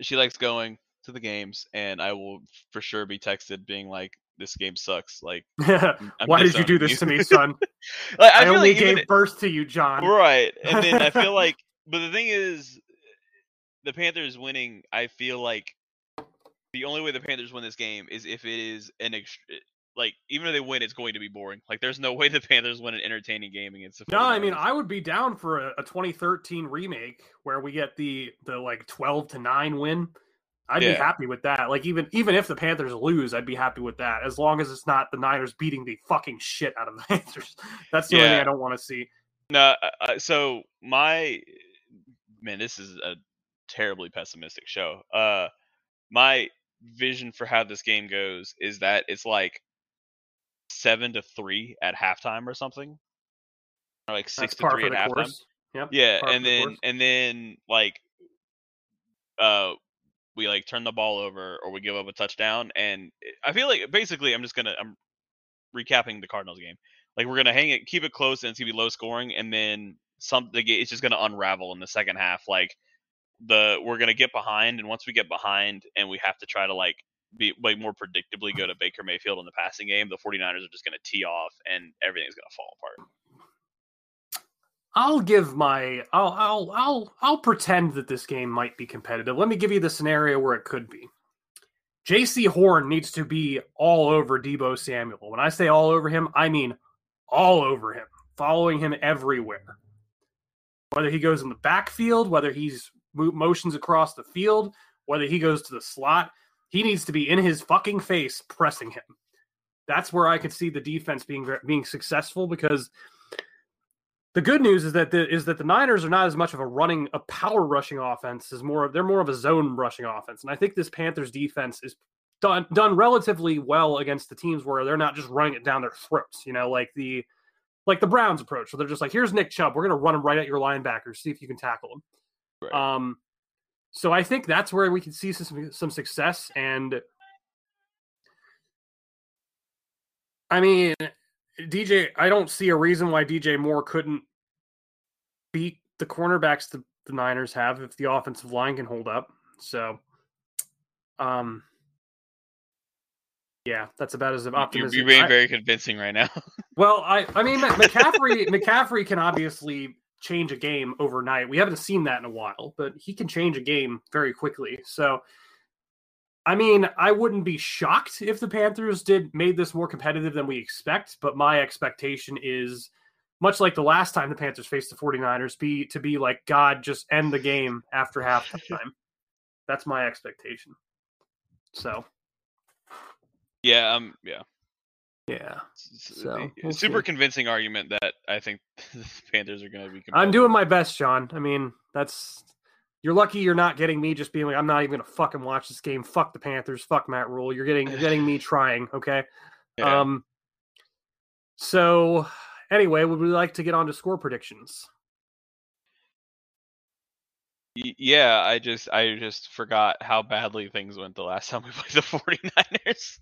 she likes going to the games, and I will for sure be texted being like, "This game sucks." Like, [laughs] Why did you do this to me, son? like, I, I, only like gave birth to you, John. Right. And then I feel like but the thing is the Panthers winning, I feel like the only way the Panthers win this game is if it is an ex- like even if they win, it's going to be boring. Like there's no [laughs] way the Panthers win an entertaining game against the No, I mean I would be down for a, a 2013 remake where we get the the like 12 to 9 win. I'd be happy with that. Like even even if the Panthers lose, I'd be happy with that as long as it's not the Niners beating the fucking shit out of the [laughs] Panthers. That's the only thing I don't want to see. No, uh, so my man, this is a terribly pessimistic show. Uh, my vision for how this game goes is that it's like seven to three at halftime or something, or like six That's to three at halftime. course. Yep. Yeah, par and then course. and then like uh we like turn the ball over or we give up a touchdown and I feel like basically I'm just gonna I'm recapping the Cardinals game. Like we're gonna hang it, keep it close, and it's gonna be low scoring, and then some the it's just gonna unravel in the second half. Like the we're gonna get behind, and once we get behind, and we have to try to like be like more predictably go to [laughs] Baker Mayfield in the passing game, the 49ers are just gonna tee off, and everything's gonna fall apart. I'll give my I'll I'll I'll I'll pretend that this game might be competitive. Let me give you the scenario where it could be. Jaycee Horn needs to be all over Deebo Samuel. When I say all over him, I mean all over him, following him everywhere. Whether he goes in the backfield, whether he's motions across the field, whether he goes to the slot, he needs to be in his fucking face pressing him. That's where I could see the defense being being successful because the good news is that the is that the Niners are not as much of a running a power rushing offense as more of they're more of a zone rushing offense. And I think this Panthers defense is done done relatively well against the teams where they're not just running it down their throats, you know, like the like the Browns approach, where they're just like, here's Nick Chubb, we're gonna run him right at your linebackers, see if you can tackle him. Right. Um so I think that's where we can see some some success and I mean DJ, I don't see a reason why DJ Moore couldn't beat the cornerbacks the, the Niners have if the offensive line can hold up. So, um, yeah, that's about as optimistic. you're being I- very convincing right now. [laughs] well, I I mean McCaffrey [laughs] McCaffrey can obviously change a game overnight. We haven't seen that in a while, but he can change a game very quickly. So I mean, I wouldn't be shocked if the Panthers did made this more competitive than we expect, but my expectation is much like the last time the Panthers faced the 49ers be to be like god just end the game after halftime. That's my expectation. So Yeah, um, yeah. Yeah, So, we'll super see. convincing argument that I think [laughs] the Panthers are going to be. I'm doing my best, John. I mean, that's you're lucky you're not getting me just being like, I'm not even gonna fucking watch this game. Fuck the Panthers. Fuck Matt Rhule. You're getting you're getting me [laughs] trying. Okay. Yeah. Um. So anyway, would we like to get on to score predictions? Yeah, I just I just forgot how badly things went the last time we played the 49ers.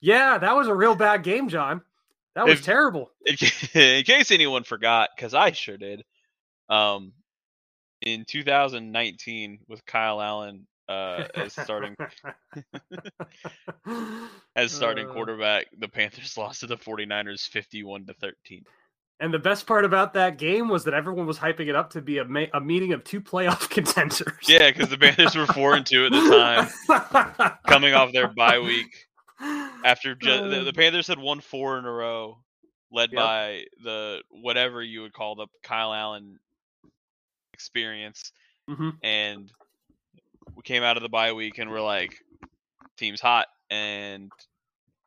Yeah, that was a real bad game, John. That was If- terrible. In, [laughs] case anyone forgot, because I sure did. Um, in 2019, with Kyle Allen uh, as starting [laughs] as starting Uh. quarterback, the Panthers [laughs] lost to the 49ers 51 to 13. And the best part about that game was that everyone was hyping it up to be a, ma- a meeting of two playoff contenders. Yeah, because the Panthers were four and two at the time, coming off their bye week. After [laughs] ju- the, the Panthers had won four in a row, led Yep. by the whatever you would call the Kyle Allen experience, Mhm. and we came out of the bye week and we're like, team's hot, and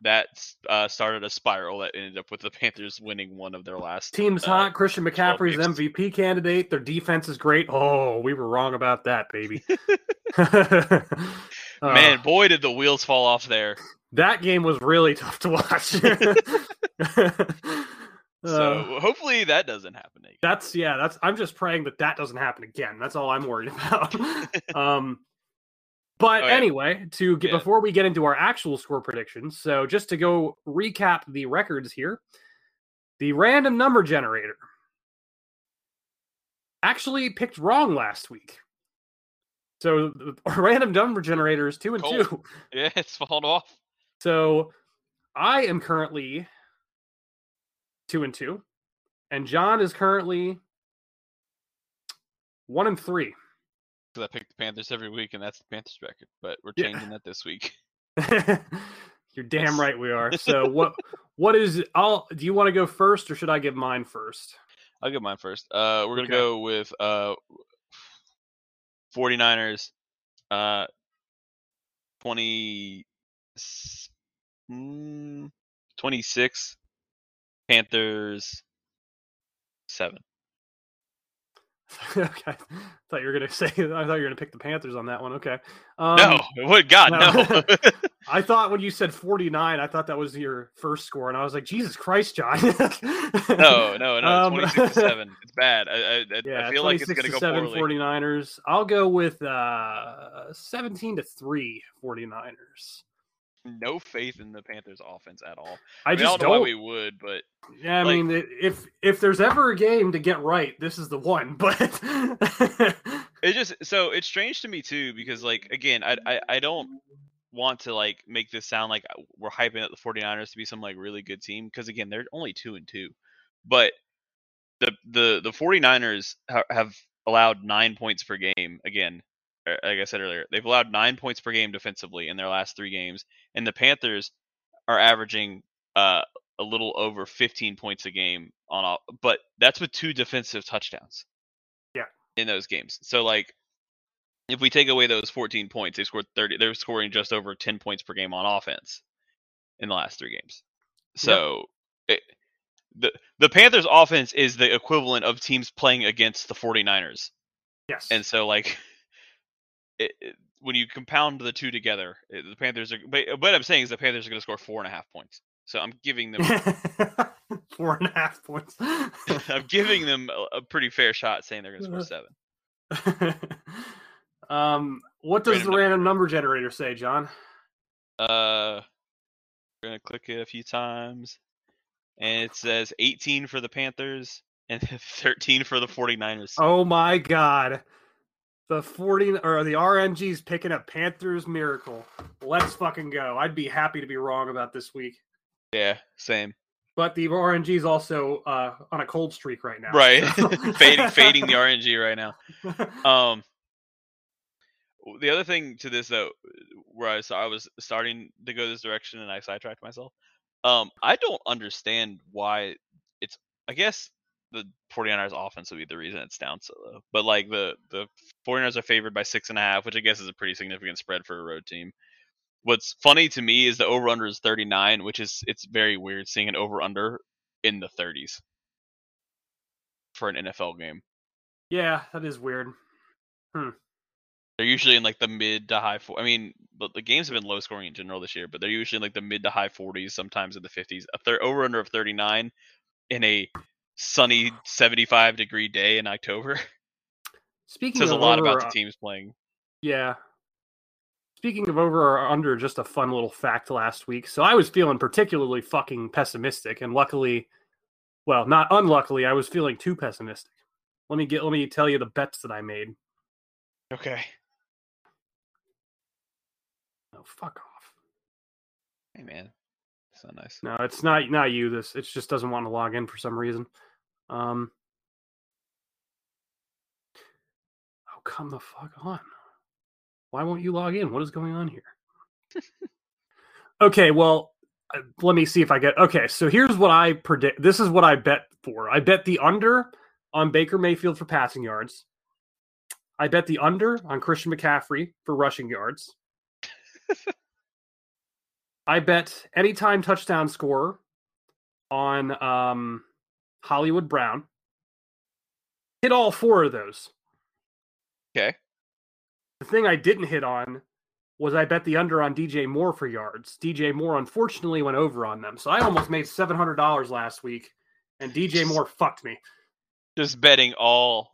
that uh, started a spiral that ended up with the [laughs] Panthers winning one of their last. Team's uh, hot. Christian McCaffrey's. MVP candidate. Their defense is great. Oh, we were wrong about that, baby. [laughs] Uh, Man, boy, did the wheels fall off there. That game was really [laughs] tough to watch. [laughs] So [laughs] Uh, hopefully that doesn't happen again. that's yeah. That's I'm just praying that that doesn't happen again. That's all I'm worried about. um, but Oh, yeah. anyway, to get Yeah. before we get into our actual score predictions, so just to go recap the records here, the random number generator actually picked wrong last week. So random number generator is two and Cold. two. Yeah, it's fallen off. So I am currently two and two, and John is currently one and three. Because I pick the Panthers every week, and that's the Panthers record. But we're Yeah. changing that this week. [laughs] [laughs] You're damn right we are. So [laughs] what what is I'll do you want to go first or should I give mine first? I'll give mine first. Uh, we're gonna Okay. go with uh, 49ers, uh, 20, s- mm, 26, Panthers, seven. [laughs] okay. I thought you were gonna [laughs] say I thought you were gonna pick the Panthers on that one. Okay. Um, [laughs] no, what? God, no. no. I thought when you said 49, I thought that was your first score, and I was like, Jesus Christ, John. no, no, no. Um, 26 to seven. It's bad. I, I, I- Yeah, feel like it's 26 gonna to go 7 poorly. 49ers. I'll go with uh 17 to 3 49ers. No faith in the Panthers offense at all. I, I, mean, I just don't know don't. why we would, but yeah, I like- mean, if if there's ever a game to get right, this is the one. [laughs] But it just so it's strange to me too because like again I, I i don't want to like make this sound like uh, we're hyping up the 49ers to be some like really good team because again they're only two and two but the the the 49ers ha- have allowed nine points per game again like i said earlier they've allowed nine points per game defensively in their last three games and the panthers are averaging uh a little over 15 points a game on all but that's with two defensive touchdowns Yeah, in those games. So like if we take away those 14 points, they scored 30 they're scoring just over 10 points per game on offense in the last 3 games. So it, the the Panthers offense is the equivalent of teams playing against the 49ers. yes. And so like [laughs] it, it- when you compound the two together, it- the Panthers are but what I'm saying is the Panthers are going to score four and a half points. So I'm giving them [laughs] Four and a half points. [laughs] I'm giving them a, a pretty fair shot saying they're going to score [laughs] seven. um, what does Random the number random number generator say, John? Uh, we're gonna click it a few times, and it says 18 for the Panthers and 13 for the 49ers. Oh my god. The 40 or the RNG's picking up Panthers Miracle. Let's fucking go. I'd be happy to be wrong about this week. Yeah, same. But the RNG's also uh, on a cold streak right now. Right, so- [laughs] fading, fading the [laughs] RNG right now. [laughs] Um, the other thing to this though, where I saw I was starting to go this direction and I sidetracked myself. Um, I don't understand why it's. I guess the 49ers offense would be the reason it's down so low. But like the the 49ers are favored by six and a half, which I guess is a pretty significant spread for a road team. What's funny to me is the over under is 39, which is it's very weird seeing an over under in the 30s for an NFL game. Yeah, that is weird. Hmm. They're usually in like the mid to high four. I mean, but the games have been low scoring in general this year, but they're usually in like the mid to high 40s, sometimes in the 50s. A third over under of 39 in a sunny 75 degree day in October [laughs] Speaking says a of lot over, about the uh, teams playing. Yeah. Speaking of over or under, just a fun little fact last week. So I was feeling particularly fucking pessimistic, and luckily, well, not unluckily, I was feeling too pessimistic. Let me get let me tell you the bets that I made. Okay. Oh, fuck off. Hey man, not nice. No, it's not not you. This it just doesn't want to log in for some reason. Um. Oh, come the fuck on! Why won't you log in? What is going on here? okay, well, uh, let me see if I get. Okay, so here's what I predict. This is what I bet for. I bet the under on Baker Mayfield for passing yards. I bet the under on Christian McCaffrey for rushing yards. [laughs] I bet anytime touchdown scorer on um, Hollywood Brown. Hit all four of those. Okay. The thing I didn't hit on was I bet the under on DJ Moore for yards. DJ Moore unfortunately went over on them. So I almost made $700 last week, and DJ Moore fucked me. Just betting all.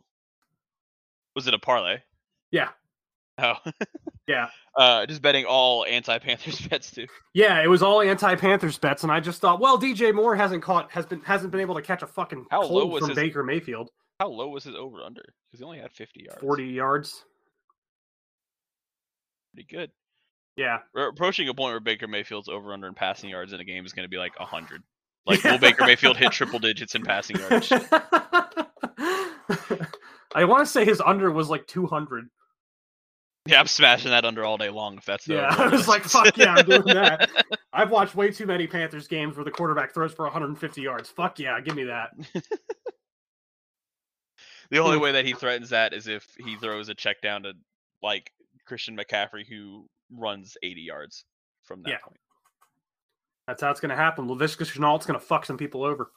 Was it a parlay? Yeah. Oh. [laughs] Yeah. Uh, just betting all anti-Panthers [laughs] bets too. Yeah, it was all anti-Panthers bets, and I just thought, well, DJ Moore hasn't caught has been hasn't been able to catch a fucking How low was from his- Baker Mayfield. How low was his over under? Because he only had 50 yards. Forty yards. Pretty good. Yeah. We're approaching a point where Baker Mayfield's over under in passing yards in a game is going to be like 100. [laughs] Like, will Baker Mayfield hit triple digits in passing yards? [laughs] I want to say his under was like 200. Yeah, I'm smashing that under all day long if that's the Yeah, [laughs] I was like, fuck yeah, I'm doing that. [laughs] I've watched way too many Panthers games where the quarterback throws for 150 yards. Fuck yeah, give me that. [laughs] The only way that he threatens that is if he throws a check down to like Christian McCaffrey who runs 80 yards from that Yeah. point. That's how it's going to happen. Laviska Shenault's going to fuck some people over.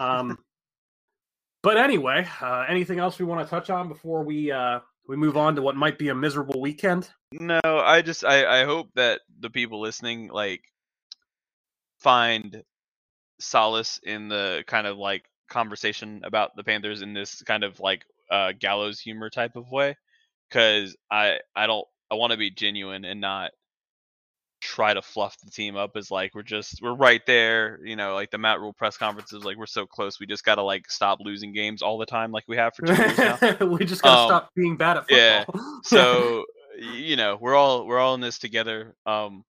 Um, but anyway, uh, anything else we want to touch on before we uh, we move on to what might be a miserable weekend? No, I just I I hope that the people listening like find solace in the kind of like conversation about the Panthers in this kind of like uh gallows humor type of way cuz I I don't I want to be genuine and not try to fluff the team up as like we're just we're right there, you know, like the Matt Rhule press conferences like we're so close. We just got to like stop losing games all the time like we have for [laughs] 2 years now. we just got to Um, stop being bad at football. yeah, [laughs] so you know we're all we're all in this together um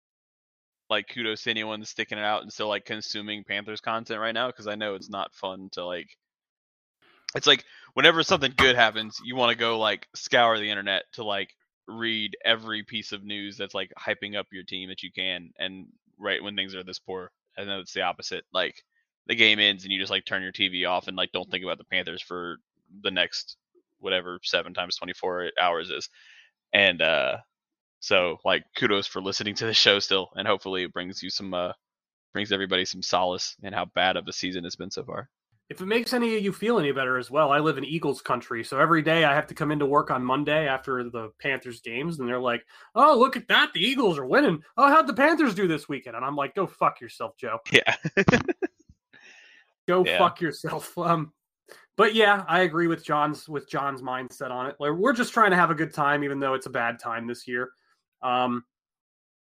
like kudos to anyone sticking it out and still like consuming panthers content right now because i know it's not fun to like it's like whenever something good happens you want to go like scour the internet to like read every piece of news that's like hyping up your team that you can and right when things are this poor i know it's the opposite like the game ends and you just like turn your tv off and like don't think about the panthers for the next whatever seven times 24 hours is and uh so like kudos for listening to the show still and hopefully it brings you some uh brings everybody some solace in how bad of a season it's been so far If it makes any of you feel any better as well, I live in Eagles country, so every day I have to come into work on Monday after the Panthers games, and they're like, "Oh, look at that! The Eagles are winning. Oh, how'd the Panthers do this weekend?" And I'm like, "Go fuck yourself, Joe. yeah [laughs] Go Yeah. fuck yourself." Um, but yeah, I agree with John's with John's mindset on it. Like, we're just trying to have a good time, even though it's a bad time this year. Um,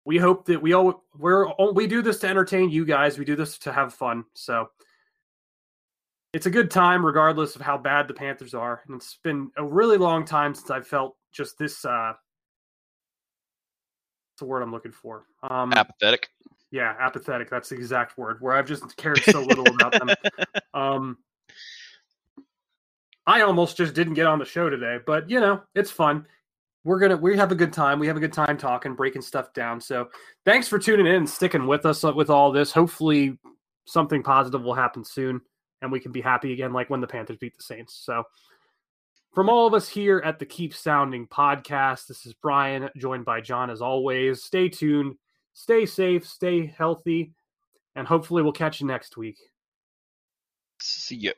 we hope that we all we're we do this to entertain you guys. We do this to have fun. So it's a good time, regardless of how bad the Panthers are. And it's been a really long time since I've felt just this. uh What's the word I'm looking for? Um, apathetic yeah, apathetic. That's the exact word. Where I've just cared so little about them. [laughs] Um, I almost just didn't get on the show today, but you know, it's fun. We're gonna we have a good time. We have a good time talking, breaking stuff down. So thanks for tuning in and sticking with us with all this. Hopefully, something positive will happen soon. And we can be happy again, like when the Panthers beat the Saints. So, from all of us here at the Keep Sounding podcast, this is Brian, joined by John as always. Stay tuned, stay safe, stay healthy, and hopefully we'll catch you next week. See you.